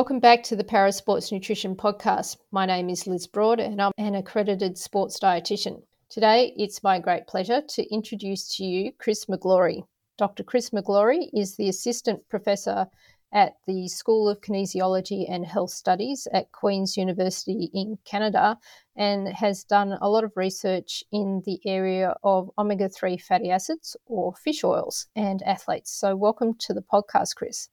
Welcome back to the Parasports Nutrition Podcast. My name is Liz Broad and I'm an accredited sports dietitian. Today, it's my great pleasure to introduce to you Chris McGlory. Dr. Chris McGlory is the Assistant Professor at the School of Kinesiology and Health Studies at Queen's University in Canada and has done a lot of research in the area of omega 3 fatty acids or fish oils and athletes. So, welcome to the podcast, Chris.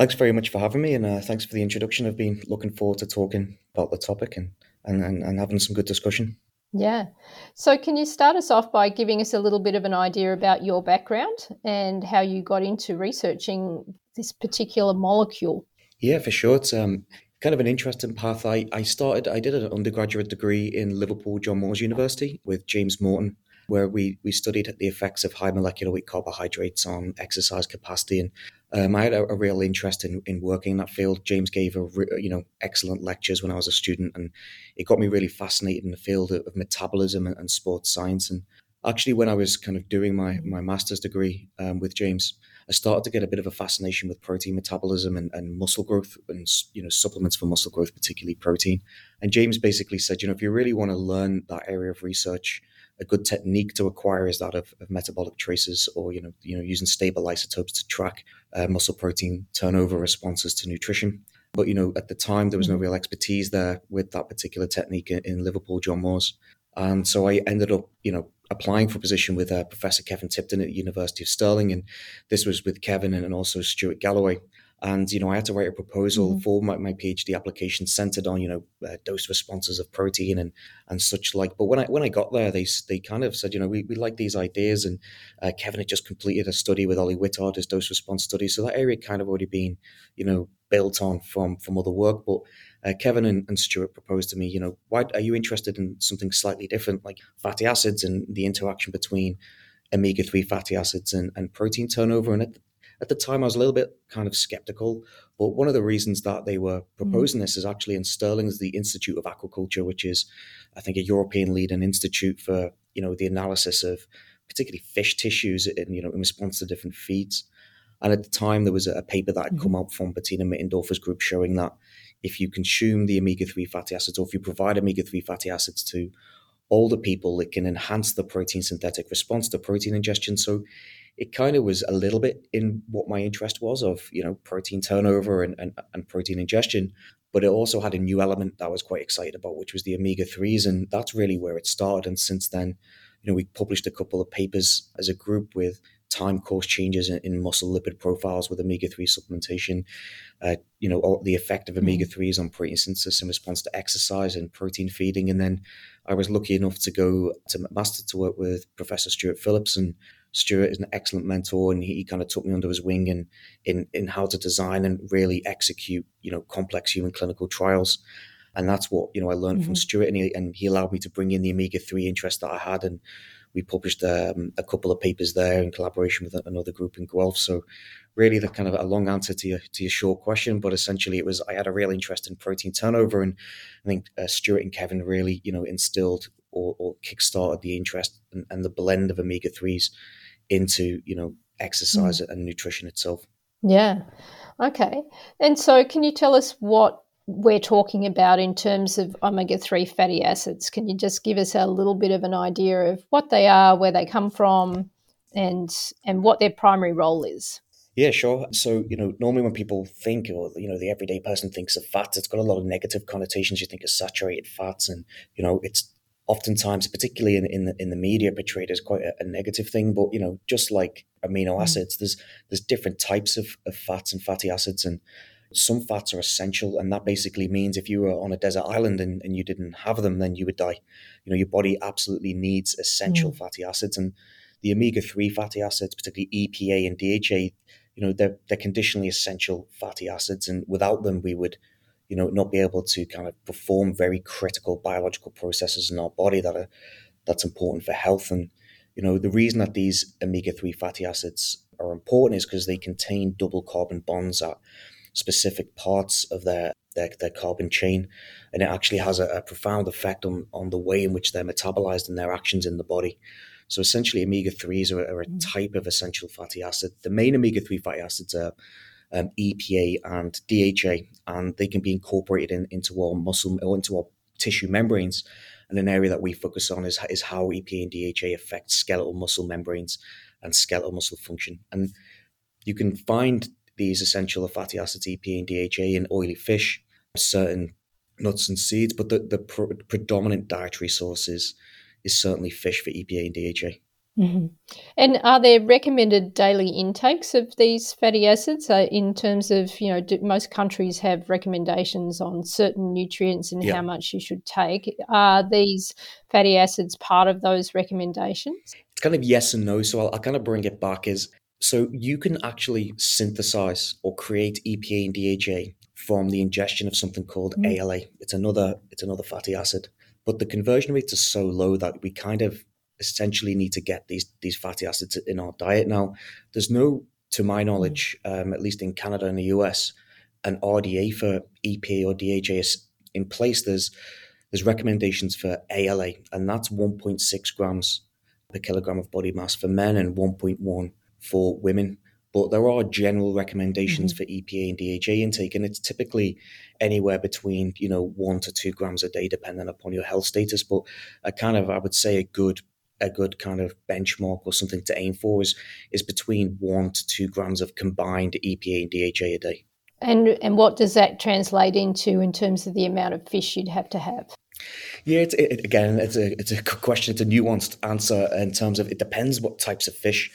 Thanks very much for having me, and uh, thanks for the introduction. I've been looking forward to talking about the topic and, and, and, and having some good discussion. Yeah. So, can you start us off by giving us a little bit of an idea about your background and how you got into researching this particular molecule? Yeah, for sure. It's um, kind of an interesting path. I, I started, I did an undergraduate degree in Liverpool, John Moores University with James Morton where we, we studied the effects of high molecular weight carbohydrates on exercise capacity. And um, I had a, a, real interest in, in working in that field. James gave a re, you know excellent lectures when I was a student, and it got me really fascinated in the field of, of metabolism and, and, sports science. And actually, when I was kind of doing my my master's degree um, with James, I started to get a bit of a fascination with protein metabolism and, and muscle growth, and you know supplements for muscle growth, particularly protein. And James basically said, you know, if you really want to learn that area of research a good technique to acquire is that of, of, metabolic tracers or you know you know using stable isotopes to track uh, muscle protein turnover responses to nutrition. But you know at the time there was no mm-hmm. real expertise there with that particular technique in, in liverpool john moores. And so i ended up you know applying for a position with uh, professor kevin tipton at the university of stirling. And this was with kevin and also stuart galloway and you know I had to write a proposal mm-hmm. for my, my PhD application centered on you know uh, dose responses of protein and and such like. But when I when I got there, they they kind of said you know we, we like these ideas, and uh, Kevin had just completed a study with Ollie Witard, his dose response study, so that area kind of already been you know built on from from other work, but. Uh, Kevin and, and Stuart proposed to me, you know, why are you interested in something slightly different, like fatty acids and the interaction between omega 3 fatty acids and, and protein turnover. And at at the time, I was a little bit kind of skeptical. But one of the reasons that they were proposing mm. this is actually in Stirling's the Institute of Aquaculture, which is, I think, a European leading institute for you know the analysis of particularly fish tissues in you know in response to different feeds. And at the time, there was a paper that had mm. come out from Bettina Mittendorfer's group showing that if you consume the omega 3 fatty acids or if you provide omega 3 fatty acids to older people, it can enhance the protein synthetic response to protein ingestion. So it kind of was a little bit in what my interest was of you know protein turnover and, and, and protein ingestion but it also had a new element that I was quite excited about which was the omega-3s and that's really where it started and since then you know we published a couple of papers as a group with time course changes in, in muscle lipid profiles with omega-3 supplementation uh, you know the effect of mm-hmm. omega-3s on protein synthesis in response to exercise and protein feeding and then i was lucky enough to go to McMaster to work with professor stuart phillips and Stuart is an excellent mentor, and he, he kind of took me under his wing in, in in how to design and really execute, you know, complex human clinical trials. And that's what you know I learned mm-hmm. from Stuart, and he, and he allowed me to bring in the omega three interest that I had, and we published um, a couple of papers there in collaboration with another group in Guelph. So, really, the kind of a long answer to your to your short question, but essentially, it was I had a real interest in protein turnover, and I think uh, Stuart and Kevin really, you know, instilled or, or kickstarted the interest and, and the blend of omega threes into you know exercise mm. and nutrition itself. Yeah. Okay. And so, can you tell us what we're talking about in terms of omega 3 fatty acids? Can you just give us a little bit of an idea of what they are, where they come from, and and what their primary role is? Yeah, sure. So, you know, normally when people think, or, you know, the everyday person thinks of fats, it's got a lot of negative connotations. You think of saturated fats and, you know, it's oftentimes, particularly in, in the, in the media, portrayed as quite a, a, negative thing. But you know, just like amino mm. acids, there's there's different types of, of fats and fatty acids, and some fats are essential, and that basically means if you were on a desert island and, and you didn't have them, then you would die. You know, your body absolutely needs essential mm. fatty acids, and the omega three fatty acids, particularly EPA and DHA, you know, they're they're conditionally essential fatty acids, and without them, we would you know, not be able to kind of perform very critical biological processes in our body that are that's important for health. And you know, the reason that these omega three fatty acids are important is because they contain double carbon bonds at specific parts of their their, their carbon chain, and it actually has a, a profound effect on on the way in which they're metabolized and their actions in the body. So essentially, omega threes are, are, a mm. type of essential fatty acid. The main omega three fatty acids are um, EPA and DHA, and they can be incorporated in, into our muscle or into our tissue membranes. And an area that we focus on is, is how EPA and DHA affect skeletal muscle membranes and skeletal muscle function. And you can find these essential fatty acids, EPA and DHA, in oily fish, certain nuts and seeds, but the, the pre- predominant dietary sources is certainly fish for EPA and DHA. Mm-hmm. And are there recommended daily intakes of these fatty acids uh, in terms of, you know, do, most countries have recommendations on certain nutrients and yeah. how much you should take. Are these fatty acids part of those recommendations? It's kind of yes and no. So I'll, I'll kind of bring it back is so you can actually synthesize or create EPA and DHA from the ingestion of something called mm. ALA. It's another it's another fatty acid. But the conversion rates are so low that we kind of essentially need to get these these fatty acids in our diet. Now, there's no, to my knowledge, um, at least in Canada and the US, an RDA for EPA or DHA is in place. There's there's recommendations for ALA, and that's 1.6 grams per kilogram of body mass for men and 1.1 for women. But there are general recommendations mm-hmm. for EPA and DHA intake, and it's typically anywhere between you know one to two grams a day, depending upon your health status. But a kind of I would say a good a good kind of benchmark or something to aim for is is between one to two grams of combined EPA and DHA a day. And and what does that translate into in terms of the amount of fish you'd have to have? Yeah, it's, it, again, it's a it's a good question. It's a nuanced answer in terms of it depends what types of fish.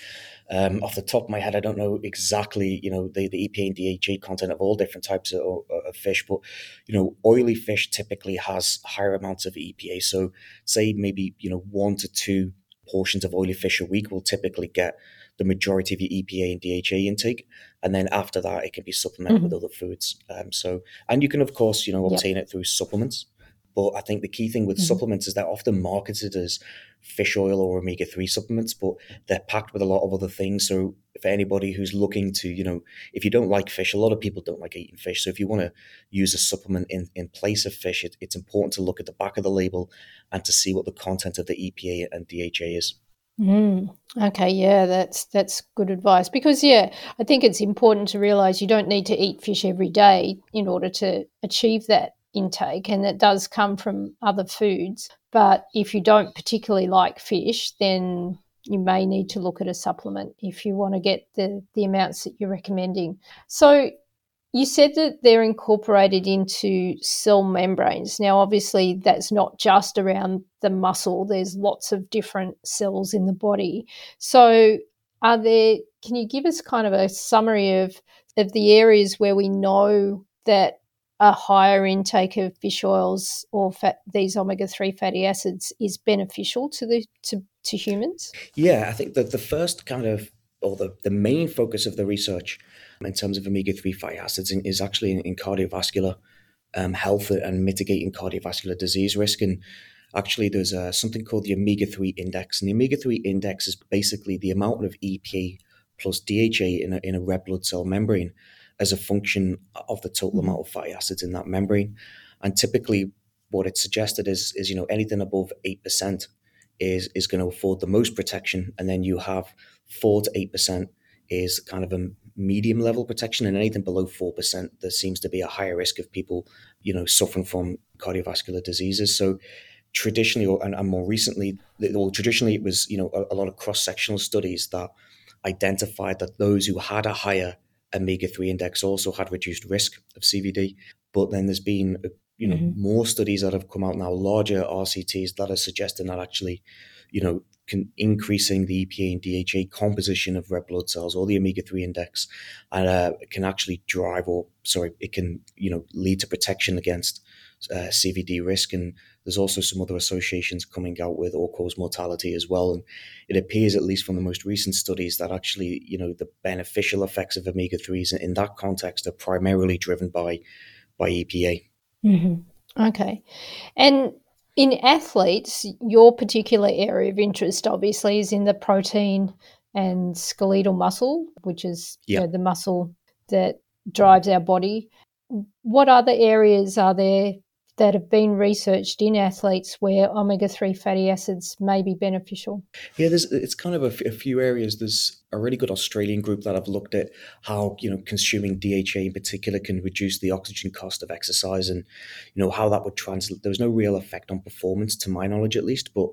Um, off the top of my head, I don't know exactly, you know, the, the EPA and DHA content of all different types of, of, fish, but, you know, oily fish typically has higher amounts of EPA. So say maybe, you know, one to two portions of oily fish a week will typically get the majority of your EPA and DHA intake. And then after that, it can be supplemented mm-hmm. with other foods. Um, so, and you can, of course, you know, obtain yep. it through supplements. But I think the key thing with mm-hmm. supplements is they're often marketed as fish oil or omega 3 supplements, but they're packed with a lot of other things. So, for anybody who's looking to, you know, if you don't like fish, a lot of people don't like eating fish. So, if you want to use a supplement in, in place of fish, it, it's important to look at the back of the label and to see what the content of the EPA and DHA is. Mm, okay, yeah, that's that's good advice because yeah, I think it's important to realize you don't need to eat fish every day in order to achieve that intake, and it does come from other foods. But if you don't particularly like fish, then you may need to look at a supplement if you want to get the, the amounts that you're recommending. So, you said that they're incorporated into cell membranes. Now, obviously, that's not just around the muscle, there's lots of different cells in the body. So, are there, can you give us kind of a summary of, of the areas where we know that a higher intake of fish oils or fat, these omega three fatty acids is beneficial to the to, to humans? Yeah, I think that the first kind of or the, the main focus of the research in terms of omega three fatty acids is actually in, in cardiovascular um, health and mitigating cardiovascular disease risk. And actually, there's something called the omega three index, and the omega three index is basically the amount of epa plus DHA in a, in a red blood cell membrane as a function of the total amount of fatty acids in that membrane. And typically, what it's suggested is, is you know, anything above 8% is, is going to afford the most protection. And then you have 4 to 8% is kind of a medium level protection. And anything below 4%, there seems to be a higher risk of people, you know, suffering from cardiovascular diseases. So traditionally, or, and, and more recently, well, traditionally it was, you know, a, a lot of cross-sectional studies that identified that those who had a higher omega 3 index also had reduced risk of CVD. But then there's been uh, you know mm-hmm. more studies that have come out now, larger RCTs that are suggesting that actually, you know, can increasing the EPA and DHA composition of red blood cells or the omega three index, and uh, can actually drive or sorry, it can you know lead to protection against uh, CVD risk. And there's also some other associations coming out with all cause mortality as well. And it appears, at least from the most recent studies, that actually, you know, the beneficial effects of omega 3s in that context are primarily driven by, by EPA. Mm-hmm. Okay. And in athletes, your particular area of interest obviously is in the protein and skeletal muscle, which is yep. you know, the muscle that drives our body. What other areas are there that have been researched in athletes where omega 3 fatty acids may be beneficial? Yeah, there's it's kind of a, f- a few areas. There's a really good Australian group that I've looked at how you know consuming DHA in particular can reduce the oxygen cost of exercise, and you know how that would translate. There was no real effect on performance, to my knowledge, at least, but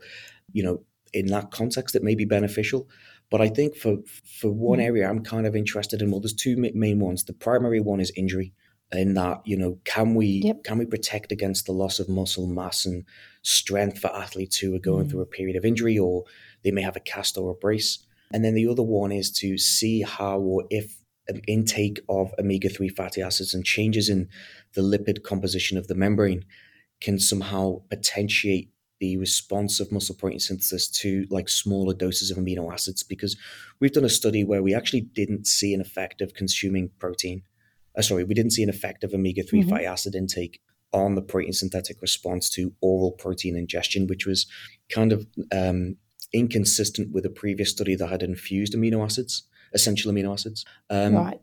you know in that context, it may be beneficial. But I think for for one mm. area, I'm kind of interested in. Well, there's two main ones. The primary one is injury, in that you know can we yep. can we protect against the loss of muscle mass and strength for athletes who are going mm. through a period of injury or they may have a cast or a brace. And then the other one is to see how or if an intake of omega 3 fatty acids and changes in the lipid composition of the membrane can somehow potentiate the response of muscle protein synthesis to like smaller doses of amino acids because we've done a study where we actually didn't see an effect of consuming protein. Uh, sorry, we didn't see an effect of omega 3 mm-hmm. fatty acid intake on the protein synthetic response to oral protein ingestion, which was kind of um, inconsistent with a previous study that had infused amino acids, essential amino acids. Um, right.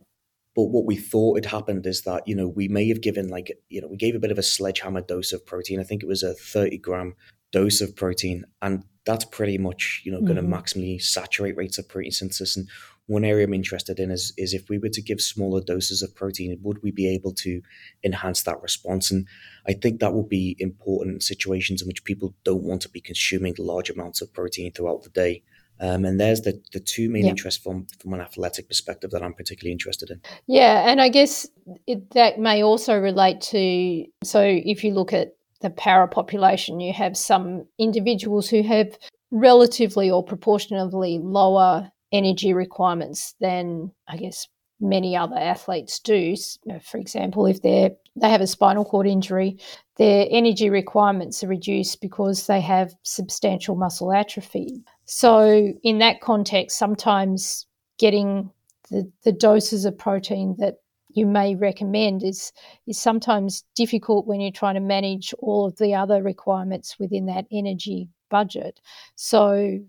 But what we thought had happened is that, you know, we may have given like, you know, we gave a bit of a sledgehammer dose of protein. I think it was a 30 gram dose of protein, and that's pretty much you know going to mm-hmm. maximally saturate rates of protein synthesis. And one area I'm interested in is is if we were to give smaller doses of protein, would we be able to enhance that response? And I think that will be important in situations in which people don't want to be consuming large amounts of protein throughout the day. Um, and there's the, the two main yeah. interests from, from an athletic perspective that I'm particularly interested in. Yeah, and I guess it, that may also relate to so if you look at the population, you have some individuals who have relatively or proportionately lower energy requirements than, I guess, many other athletes do. For example, if they they have a spinal cord injury, their energy requirements are reduced because they have substantial muscle atrophy. So, in that context, sometimes getting the, the doses of protein that you may recommend is is sometimes difficult when you're trying to manage all of the other requirements within that energy budget. So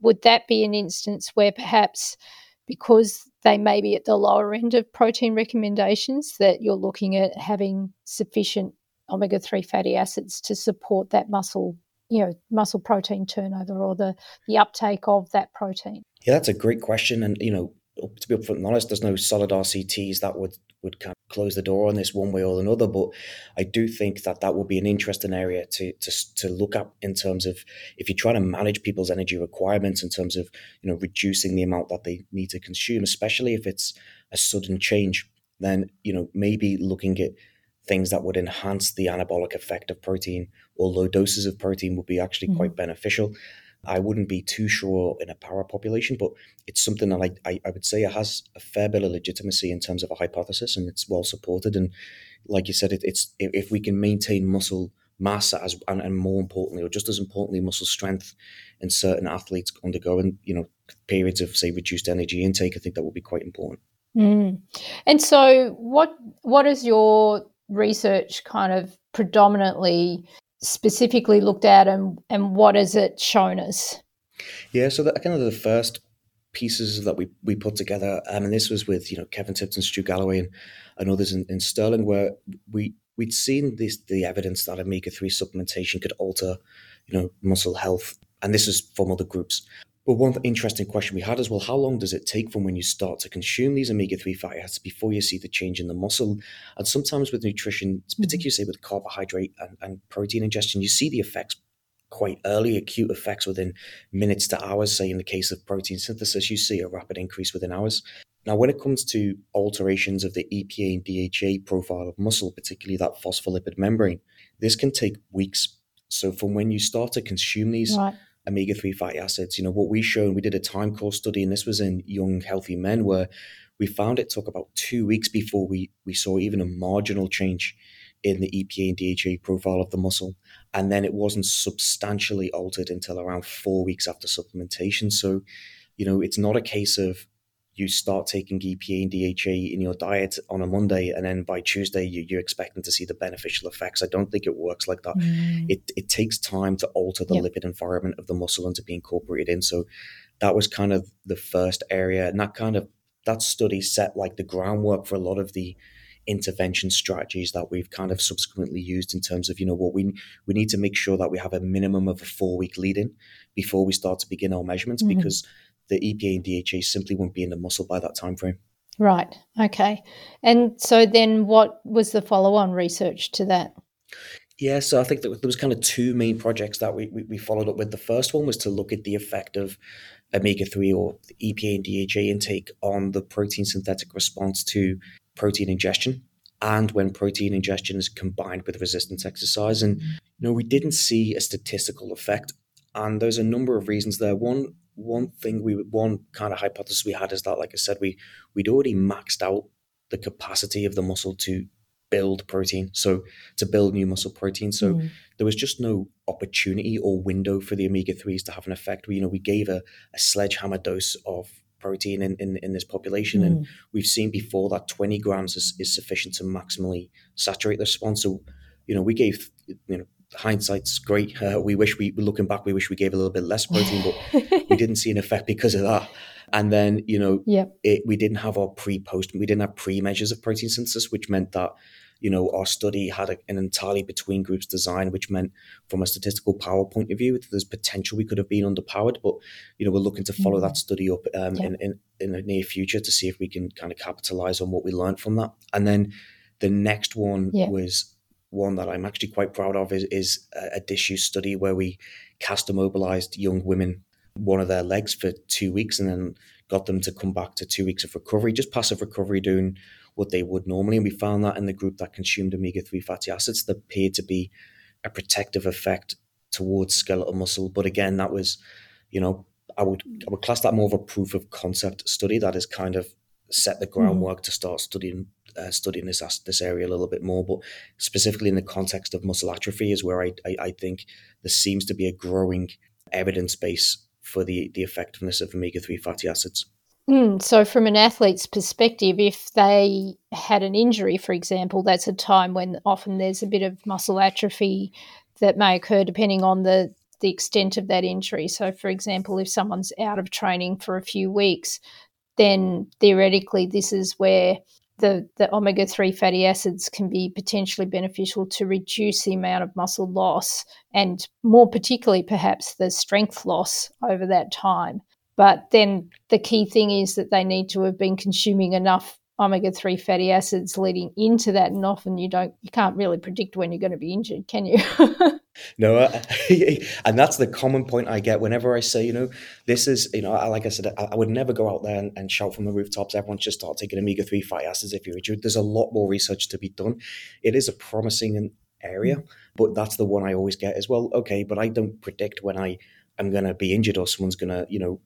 would that be an instance where perhaps because they may be at the lower end of protein recommendations that you're looking at having sufficient omega 3 fatty acids to support that muscle you know muscle protein turnover or the the uptake of that protein yeah that's a great question and you know to be upfront and honest, there's no solid RCTs that would would kind of close the door on this one way or another. But I do think that that would be an interesting area to to to look at in terms of if you're trying to manage people's energy requirements in terms of you know reducing the amount that they need to consume, especially if it's a sudden change. Then you know maybe looking at things that would enhance the anabolic effect of protein or low doses of protein would be actually mm-hmm. quite beneficial. I wouldn't be too sure in a para population, but it's something that I, I, I, would say it has a fair bit of legitimacy in terms of a hypothesis and it's well supported. And like you said, it, it's if we can maintain muscle mass as and, and more importantly, or just as importantly, muscle strength in certain athletes undergoing, you know, periods of say reduced energy intake, I think that will be quite important. Mm. And so, what what is your research kind of predominantly specifically looked at and, and what has it shown us? Yeah, so that kind of the first pieces that we, we put together, um, and this was with you know Kevin Tipton, Stu Galloway, and, and others in, in Stirling, where we we'd seen this the evidence that omega three supplementation could alter you know muscle health, and this is from other groups. But one interesting question we had is well, how long does it take from when you start to consume these omega 3 fatty acids before you see the change in the muscle? And sometimes with nutrition, mm-hmm. particularly say with carbohydrate and, and protein ingestion, you see the effects quite early, acute effects within minutes to hours. Say in the case of protein synthesis, you see a rapid increase within hours. Now, when it comes to alterations of the EPA and DHA profile of muscle, particularly that phospholipid membrane, this can take weeks. So from when you start to consume these, right omega 3 fatty acids. You know, what we showed, we did a time course study, and this was in young, healthy men, where we found it took about two weeks before we, we saw even a marginal change in the EPA and DHA profile of the muscle. And then it wasn't substantially altered until around four weeks after supplementation. So, you know, it's not a case of you start taking EPA and DHA in your diet on a Monday, and then by Tuesday you, are expecting to see the beneficial effects. I don't think it works like that. Mm. It it takes time to alter the yep. lipid environment of the muscle and to be incorporated in. So that was kind of the first area, and that kind of that study set like the groundwork for a lot of the intervention strategies that we've kind of subsequently used in terms of you know what we we need to make sure that we have a minimum of a four week lead in before we start to begin our measurements mm-hmm. because the EPA and DHA simply won't be in the muscle by that time frame. Right. Okay. And so then what was the follow on research to that? Yeah, so I think that there was kind of two main projects that we, we, we followed up with. The first one was to look at the effect of omega 3 or EPA and DHA intake on the protein synthetic response to protein ingestion and when protein ingestion is combined with resistance exercise. And you know, we didn't see a statistical effect. And there's a number of reasons there. One one thing we one kind of hypothesis we had is that, like I said, we we'd already maxed out the capacity of the muscle to build protein, so to build new muscle protein. So mm. there was just no opportunity or window for the omega threes to have an effect. We, you know, we gave a, a sledgehammer dose of protein in, in, in this population, mm. and we've seen before that 20 grams is, is sufficient to maximally saturate the response. So, you know, we gave you know hindsight's great. Uh, we wish we were looking back, we wish we gave a little bit less protein, but we didn't see an effect because of that. And then you know, yep. it, we didn't have our pre post, we didn't have pre measures of protein synthesis, which meant that you know our study had a, an entirely between groups design, which meant from a statistical power point of view, there's potential we could have been underpowered, but you know we're looking to follow mm-hmm. that study up um, yep. in, in in the near future to see if we can kind of capitalize on what we learned from that. And then the next one yep. was one that I'm actually quite proud of is, is a disuse study where we cast immobilized young women one of their legs for two weeks and then got them to come back to two weeks of recovery, just passive recovery, doing what they would normally. And we found that in the group that consumed omega 3 fatty acids, there appeared to be a protective effect towards skeletal muscle. But again, that was, you know, I would I would class that more of a proof of concept study that has kind of set the groundwork mm. to start studying uh, studying this this area a little bit more. But specifically in the context of muscle atrophy is where I, I, I think there seems to be a growing evidence base for the the effectiveness of omega three fatty acids. Mm, so, from an athlete's perspective, if they had an injury, for example, that's a time when often there's a bit of muscle atrophy that may occur depending on the the extent of that injury. So, for example, if someone's out of training for a few weeks, then theoretically, this is where the, the omega 3 fatty acids can be potentially beneficial to reduce the amount of muscle loss and, more particularly, perhaps the strength loss over that time. But then the key thing is that they need to have been consuming enough omega 3 fatty acids leading into that and often you don't you can't really predict when you're going to be injured can you no uh, and that's the common point i get whenever i say you know this is you know like i said i, I would never go out there and, and, shout from the rooftops. Everyone should start taking omega 3 fatty acids if you're injured. There's a lot more research to be done. It is a promising area mm. but that's the one i always get as well. Okay but i don't predict when i am going to be injured or someone's going to you know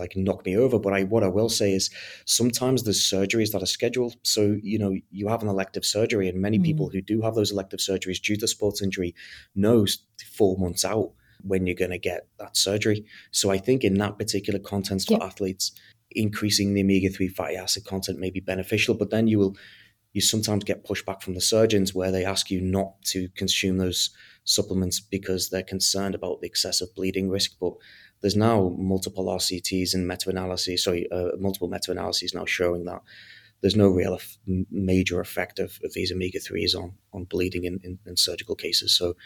like knock me over. But I what I will say is sometimes there's surgeries that are scheduled. So you know you have an elective surgery, and many mm. people who do have those elective surgeries due to sports injury knows four months out when you're going to get that surgery. So I think in that particular context for athletes, increasing the omega three fatty acid content may be beneficial. But then you will you sometimes get pushback from the surgeons where they ask you not to consume those supplements because they're concerned about the excessive bleeding risk. But there's now multiple RCTs and meta-analyses, sorry, uh, multiple meta-analyses now showing that there's no real major effect of, of these omega-3s on, on bleeding in, in, in, surgical cases. So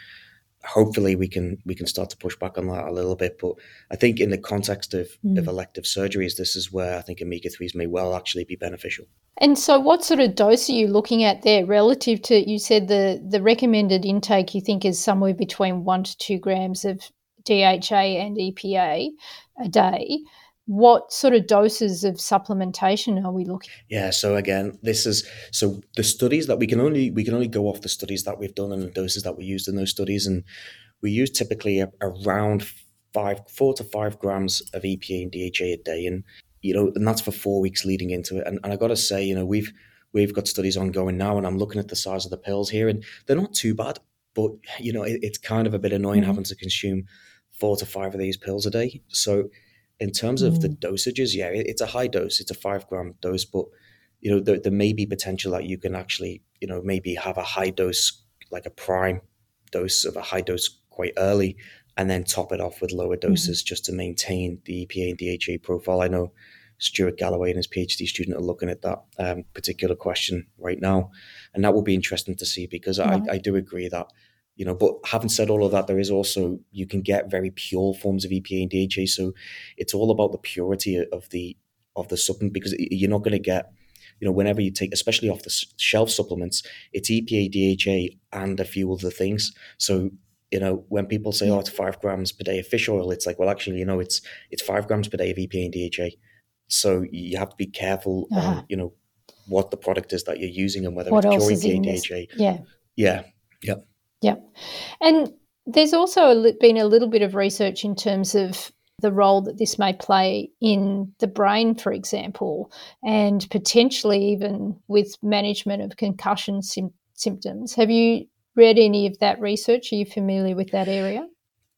hopefully we can we can start to push back on that a little bit. But I think in the context of, mm. of elective surgeries, this is where I think omega-3s may well actually be beneficial. And so what sort of dose are you looking at there relative to, you said the, the recommended intake you think is somewhere between one to two grams of DHA and EPA a day. What sort of doses of supplementation are we looking? Yeah, so again, this is so the studies that we can only we can only go off the studies that we've done and the doses that we used in those studies, and we use typically a, around five, four to five grams of EPA and DHA a day, and you know, and that's for four weeks leading into it. And, and I got to say, you know, we've we've got studies ongoing now, and I'm looking at the size of the pills here, and they're not too bad, but you know, it, it's kind of a bit annoying mm-hmm. having to consume four to five of these pills a day. So, in terms of mm. the dosages, yeah, it's a high dose. It's a five gram dose, but you know there, there may be potential that you can actually, you know, maybe have a high dose, like a prime dose of a high dose quite early, and then top it off with lower mm-hmm. doses mm-hmm. just to maintain the EPA and DHA profile. I know Stuart Galloway and his PhD student are looking at that um, particular question right now, and that will be interesting to see because I, I do agree that you know. But having said all of that, there is also you can get very pure forms of EPA and DHA, so it's all about the purity of the of the supplement because you're not going to get you know, whenever you take, especially off the shelf supplements, it's EPA, DHA, and a few other things. So you know, when people say, "Oh, it's five grams per day of fish oil," it's like, well, actually, you know, it's it's five grams per day of EPA and DHA. So you have to be careful uh-huh. on, you know, what the product is that you're using and whether what it's pure EPA and DHA. Yeah. Yeah. Yep. Yep. And there's also been a little bit of research in terms of the role that this may play in the brain, for example, and potentially even with management of concussion sim- symptoms. Have you read any of that research? Are you familiar with that area?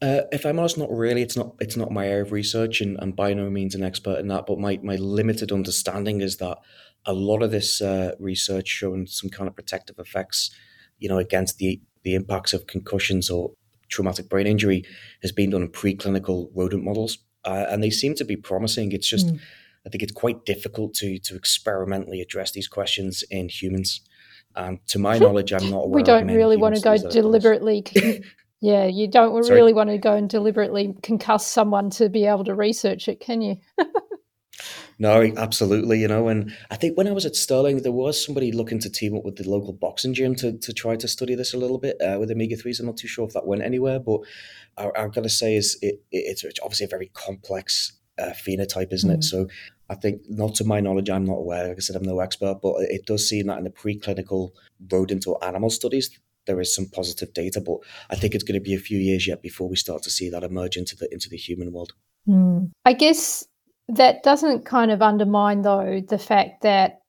Uh, if I'm honest, not really. It's not. It's not my area of research, and I'm by no means an expert in that. But my my limited understanding is that a lot of this uh, research showing some kind of protective effects, you know, against the the impacts of concussions or traumatic brain injury, has been done in preclinical rodent models, uh, and they seem to be promising. It's just, mm. I think, it's quite difficult to to experimentally address these questions in humans. Um, to my knowledge, I'm not aware. we don't really want to go deliberately. yeah, you don't Sorry? really want to go and deliberately concuss someone to be able to research it, can you? no, absolutely. You know, and I think when I was at Stirling, there was somebody looking to team up with the local boxing gym to, to try to study this a little bit uh, with omega threes. I'm not too sure if that went anywhere, but I, I've got to say, is it, it, it's obviously a very complex uh, phenotype, isn't mm. it? So I think, not to my knowledge, I'm not aware. Like I said, I'm no expert, but it does seem that in the preclinical rodent or animal studies, there is some positive data. But I think it's going to be a few years yet before we start to see that emerge into the into the human world. Mm. I guess that doesn't kind of undermine, though, the fact that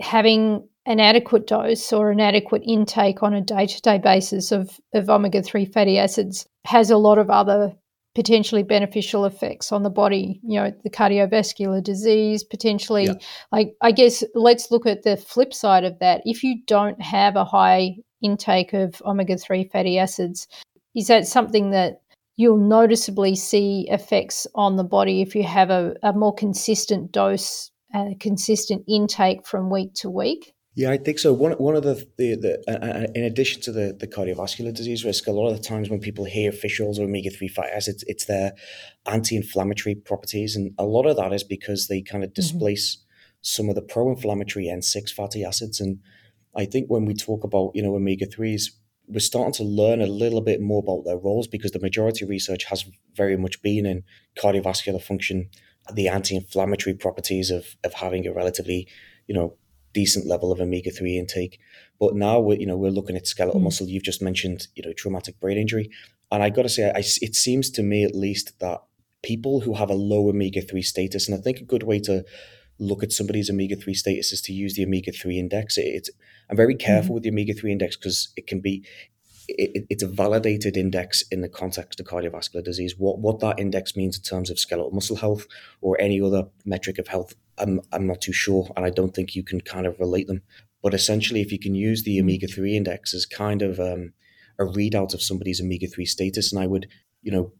having an adequate dose or an adequate intake on a day to day basis of, of omega 3 fatty acids has a lot of other potentially beneficial effects on the body you know the cardiovascular disease potentially yeah. like i guess let's look at the flip side of that if you don't have a high intake of omega-3 fatty acids is that something that you'll noticeably see effects on the body if you have a, a more consistent dose a consistent intake from week to week yeah, I think so. One one of the the, the uh, in addition to the, the cardiovascular disease risk, a lot of the times when people hear fish oils or omega three fatty acids, it's their anti-inflammatory properties, and a lot of that is because they kind of mm-hmm. displace mm-hmm. some of the pro-inflammatory N six fatty acids. And I think when we talk about you know omega threes, we're starting to learn a little bit more about their roles because the majority of research has very much been in cardiovascular function, the anti-inflammatory properties of of having a relatively you know decent level of omega three intake. But now we're you know we're looking at skeletal mm. muscle. You've just mentioned you know traumatic brain injury, and I got to say, I, it seems to me at least that people who have a low omega three status, and I think a good way to look at somebody's omega three status is to use the omega three index. It, it's I'm very careful mm. with the omega three index because it can be it, it's a validated index in the context of cardiovascular disease. What what that index means in terms of skeletal muscle health or any other metric of health, I'm I'm not too sure, and I don't think you can kind of relate them. But essentially, if you can use the hmm. omega three index as kind of um, a readout of somebody's omega three status, and I would, you know,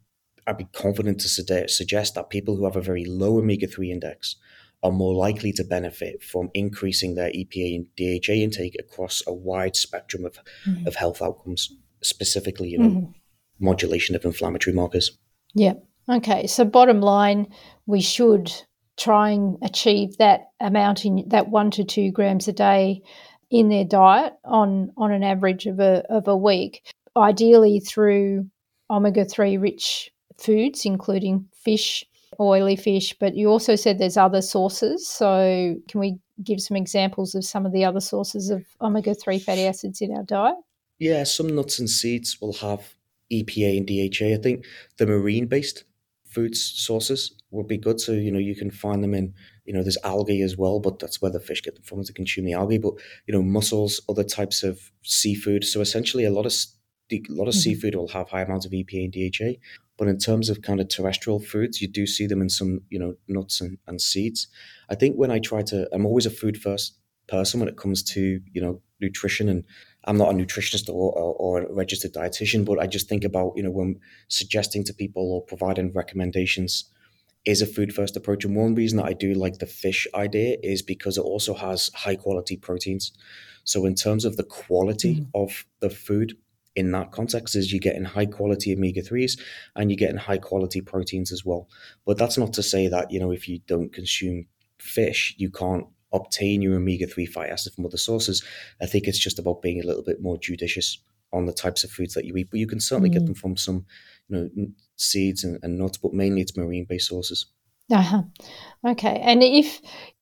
I'd be confident to suggest that people who have a very low omega three index are more likely to benefit from increasing their EPA and DHA intake across a wide spectrum of, mm-hmm. of health outcomes, specifically, you know, mm-hmm. modulation of inflammatory markers. Yeah. Okay. So bottom line, we should try and achieve that amount in that one to two grams a day in their diet on on an average of a of a week. Ideally through omega three rich foods, including fish, oily fish, but you also said there's other sources. So, can we give some examples of some of the other sources of omega 3 fatty acids in our diet? Yeah, some nuts and seeds will have EPA and DHA. I think the marine based food sources would be good. So, you know, you can find them in, you know, there's algae as well, but that's where the fish get them from to consume the algae. But, you know, mussels, other types of seafood. So, essentially, a lot of a lot of mm-hmm. seafood will have high amounts of EPA and DHA. But in terms of kind of terrestrial foods, you do see them in some, you know, nuts and, and seeds. I think when I try to, I'm always a food first person when it comes to, you know, nutrition. And I'm not a nutritionist or, or, or a registered dietitian, but I just think about, you know, when suggesting to people or providing recommendations, is a food first approach. And one reason that I do like the fish idea is because it also has high quality proteins. So in terms of the quality mm. of the food in that context is you're getting high quality omega 3s and you're getting high quality proteins as well. But that's not to say that, you know, if you don't consume fish, you can't obtain your omega 3 fatty acid from other sources. I think it's just about being a little bit more judicious on the types of foods that you eat. But you can certainly mm. get them from some, you know, seeds and, and nuts, but mainly it's marine based sources. Uh-huh. Okay. And if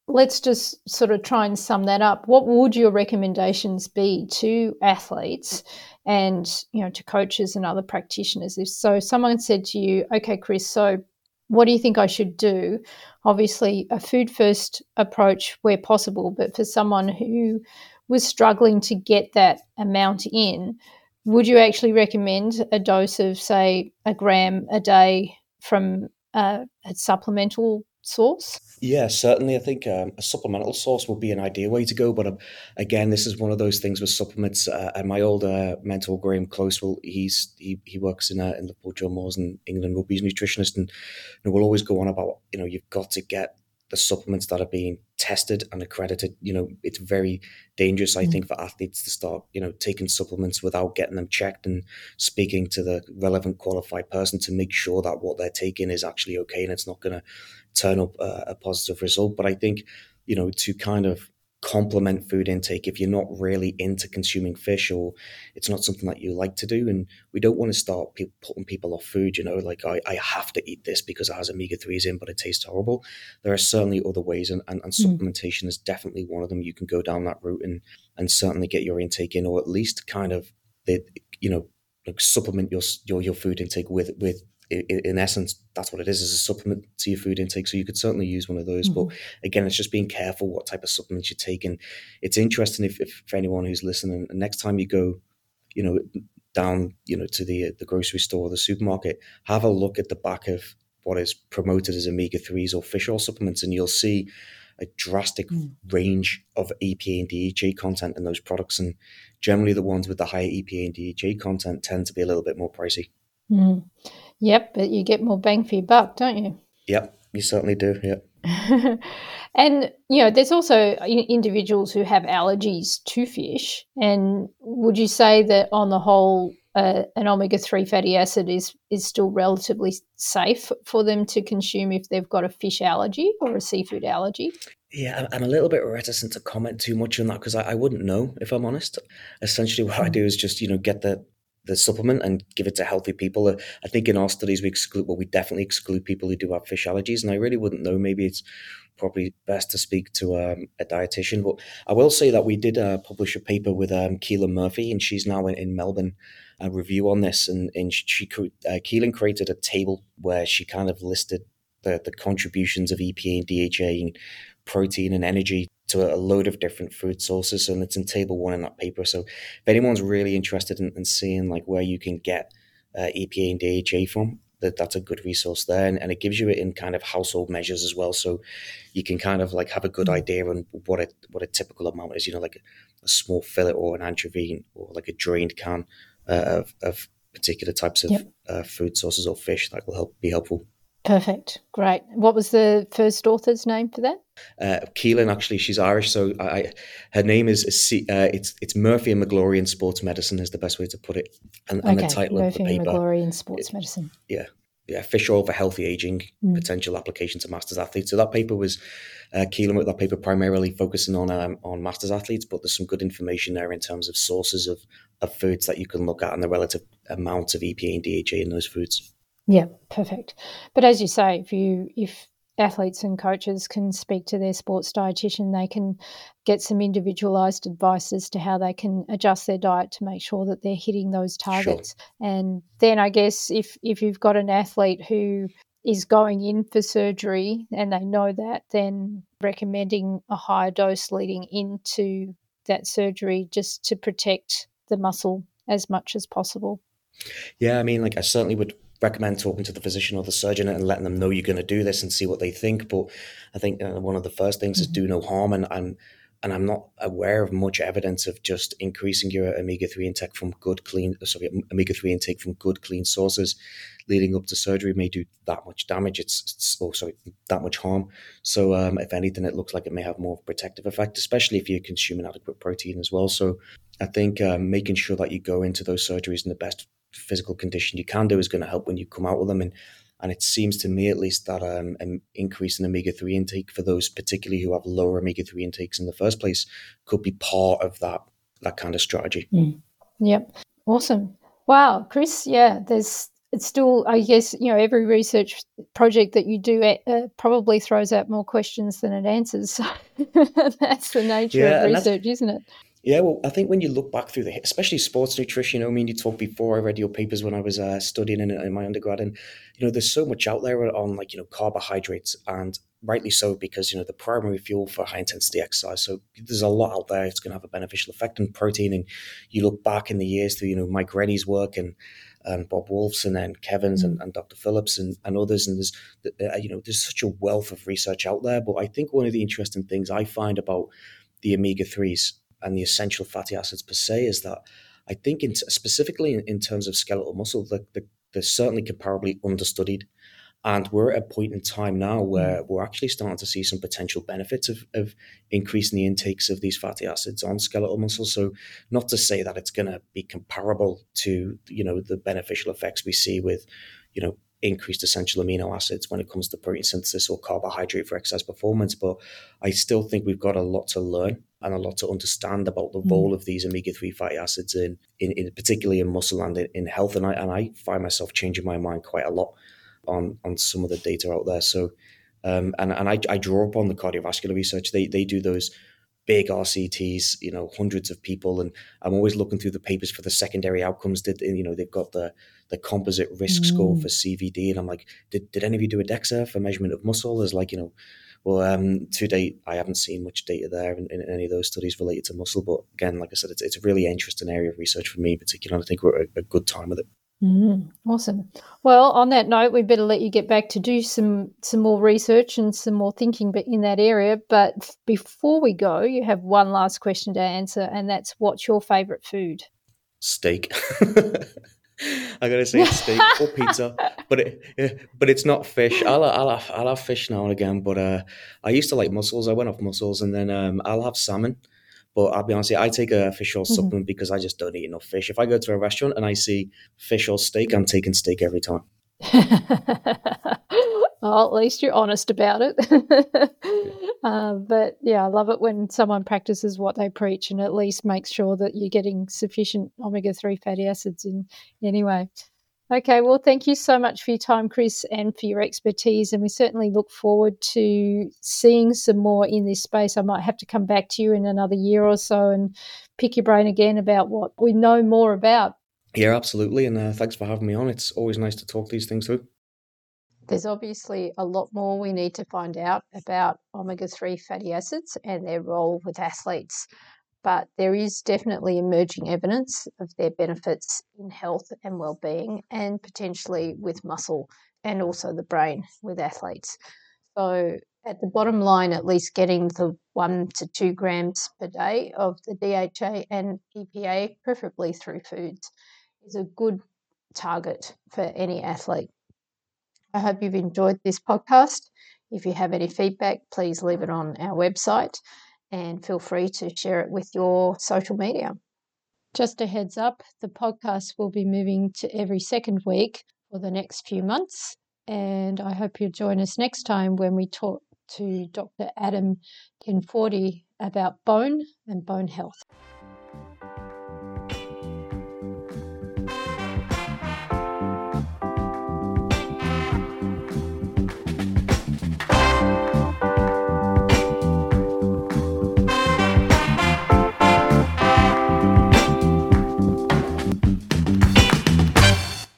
let's just sort of try and sum that up. What would your recommendations be to athletes and you know to coaches and other practitioners? If so, someone said to you, "Okay, Chris, so what do you think I should do?" Obviously, a food first approach where possible, but for someone who was struggling to get that amount in, would you actually recommend a dose of, say, a gram a day from uh, a supplemental source? Yeah, certainly. I think um, a supplemental source would be an ideal way to go. But um, again, this is one of those things with supplements. Uh, and my old uh, mentor, Graham Close, will he's he, he works in uh, in Liverpool John Moores in England Rugby's nutritionist, and you know, we'll always go on about you know you've got to get the supplements that are being tested and accredited. You know, it's very dangerous, I mm. think, for athletes to start, you know, taking supplements without getting them checked and speaking to the relevant qualified person to make sure that what they're taking is actually okay and it's not going to turn up a, a positive result. But I think, you know, to kind of complement food intake if you're not really into consuming fish or it's not something that you like to do and we don't want to start pe- putting people off food you know like I, I have to eat this because it has omega-3s in but it tastes horrible there are certainly other ways and, and, and mm. supplementation is definitely one of them you can go down that route and and certainly get your intake in or at least kind of the you know like supplement your your your food intake with with in essence, that's what it is, is a supplement to your food intake. So you could certainly use one of those. Mm-hmm. But again, it's just being careful what type of supplements you take. And it's interesting if, if for anyone who's listening, next time you go, you know, down, you know, to the the grocery store or the supermarket, have a look at the back of what is promoted as omega threes or fish oil supplements, and you'll see a drastic mm. range of EPA and DHA content in those products. And generally, the ones with the higher EPA and DHA content tend to be a little bit more pricey. Mm. Yep, but you get more bang for your buck, don't you? Yep, you certainly do. Yep. and you know, there's also individuals who have allergies to fish. And would you say that, on the whole, uh, an omega three fatty acid is is still relatively safe for them to consume if they've got a fish allergy or a seafood allergy? Yeah, I'm a little bit reticent to comment too much on that because I, I, wouldn't know if I'm honest. Essentially, what I hmm. do is just you know get the the supplement and give it to healthy people. Uh, I think in our studies we exclude, well, we definitely exclude people who do have fish allergies, and I really wouldn't know. Maybe it's probably best to speak to um, a dietitian. But I will say that we did uh, publish a paper with um, Caoileann Murphy, and she's now in, in Melbourne. A review on this, and, and she uh, Caoileann created a table where she kind of listed the, the contributions of EPA and DHA and protein and energy to a load of different food sources. And it's in table one in that paper. So if anyone's really interested in, in seeing like where you can get uh, EPA and DHA from, that that's a good resource there. And, and it gives you it in kind of household measures as well. So you can kind of like have a good mm. idea on what a, what a typical amount is, you know, like a, a small fillet or an anchovy or like a drained can uh, of, of particular types of yep. uh, food sources or fish that will help be helpful. Perfect. Great. What was the first author's name for that? Uh, Caoileann, actually, she's Irish, so I, her name is uh, it's it's Murphy and McGlory in Sports Medicine is the best way to put it, and, okay. and the title Murphy of the paper. Murphy and McGlory in Sports Medicine. Yeah, yeah, fish oil for healthy aging, mm. potential application to masters athletes. So that paper was uh, Caoileann wrote that paper primarily focusing on um, on masters athletes, but there's some good information there in terms of sources of of foods that you can look at and the relative amount of EPA and DHA in those foods. Yeah, perfect. But as you say, if you if athletes and coaches can speak to their sports dietitian, they can get some individualized advice as to how they can adjust their diet to make sure that they're hitting those targets. Sure. And then I guess if if you've got an athlete who is going in for surgery and they know that, then recommending a higher dose leading into that surgery just to protect the muscle as much as possible. Yeah, I mean, like I certainly would recommend talking to the physician or the surgeon and letting them know you're going to do this and see what they think. But I think uh, one of the first things mm-hmm. is do no harm. And, and and I'm not aware of much evidence of just increasing your omega three intake from good clean sorry omega three intake from good clean sources leading up to surgery may do that much damage. It's, it's oh sorry that much harm. So um, if anything, it looks like it may have more protective effect, especially if you're consuming adequate protein as well. So I think um, making sure that you go into those surgeries in the best physical condition you can do is going to help when you come out with them and and it seems to me, at least, that um, an increase in omega 3 intake for those, particularly who have lower omega 3 intakes in the first place, could be part of that, that kind of strategy. Mm. Yep. Awesome. Wow, Chris. Yeah, there's it's still, I guess, you know, every research project that you do uh, probably throws out more questions than it answers. that's the nature yeah, of research, isn't it? Yeah, well, I think when you look back through the, especially sports nutrition, you know, I mean, you talked before, I read your papers when I was uh, studying in, in my undergrad, and, you know, there's so much out there on, like, you know, carbohydrates, and rightly so, because, you know, the primary fuel for high intensity exercise. So there's a lot out there. It's going to have a beneficial effect on protein. And you look back in the years through, you know, Mike Rennie's work and, and Bob Wolfson and Kevin's mm-hmm. and, and, Dr. Phillips and, and others. And there's, uh, you know, there's such a wealth of research out there. But I think one of the interesting things I find about the omega 3s and the essential fatty acids per se is that I think in, specifically in, in, terms of skeletal muscle, the, the, they're certainly comparably understudied. And we're at a point in time now mm. where we're actually starting to see some potential benefits of, of increasing the intakes of these fatty acids on skeletal muscle. So, not to say that it's going to be comparable to you know the beneficial effects we see with you know increased essential amino acids when it comes to protein synthesis or carbohydrate for exercise performance. But I still think we've got a lot to learn and a lot to understand about the mm. role of these omega three fatty acids in, in, in, particularly in muscle and in, in, health. And I and I find myself changing my mind quite a lot on on some of the data out there. So um, and and I, I draw upon the cardiovascular research. They they do those big RCTs, you know, hundreds of people, and I'm always looking through the papers for the secondary outcomes. Did you know they've got the the composite risk mm. score for CVD, and I'm like, did, did any of you do a DEXA for measurement of muscle? There's like, you know, well, um, to date, I haven't seen much data there in, in, any of those studies related to muscle. But again, like I said, it's, it's a really interesting area of research for me in particular. And I think we're at a good time with it. Mm, awesome. Well, on that note, we better let you get back to do some some more research and some more thinking in that area. But before we go, you have one last question to answer, and that's what's your favourite food? Steak. I gotta say it's steak or pizza, but it, but it's not fish. I'll I'll have, I'll have fish now and again, but uh, I used to like mussels. I went off mussels, and then um, I'll have salmon. But I'll be honest, I take a fish oil mm-hmm. supplement because I just don't eat enough fish. If I go to a restaurant and I see fish or steak, I'm taking steak every time. well, at least you're honest about it. uh, but yeah, I love it when someone practices what they preach and at least makes sure that you're getting sufficient omega 3 fatty acids in anyway. Okay, well, thank you so much for your time, Chris, and for your expertise. And we certainly look forward to seeing some more in this space. I might have to come back to you in another year or so and pick your brain again about what we know more about. Yeah, absolutely. And uh, thanks for having me on. It's always nice to talk these things through. There's obviously a lot more we need to find out about omega 3 fatty acids and their role with athletes but there is definitely emerging evidence of their benefits in health and well-being and potentially with muscle and also the brain with athletes. So at the bottom line, at least getting the one to two grams per day of the DHA and EPA, preferably through foods, is a good target for any athlete. I hope you've enjoyed this podcast. If you have any feedback, please leave it on our website and feel free to share it with your social media. Just a heads up the podcast will be moving to every second week for the next few months. And I hope you'll join us next time when we talk to Dr. Adam Tenforde about bone and bone health.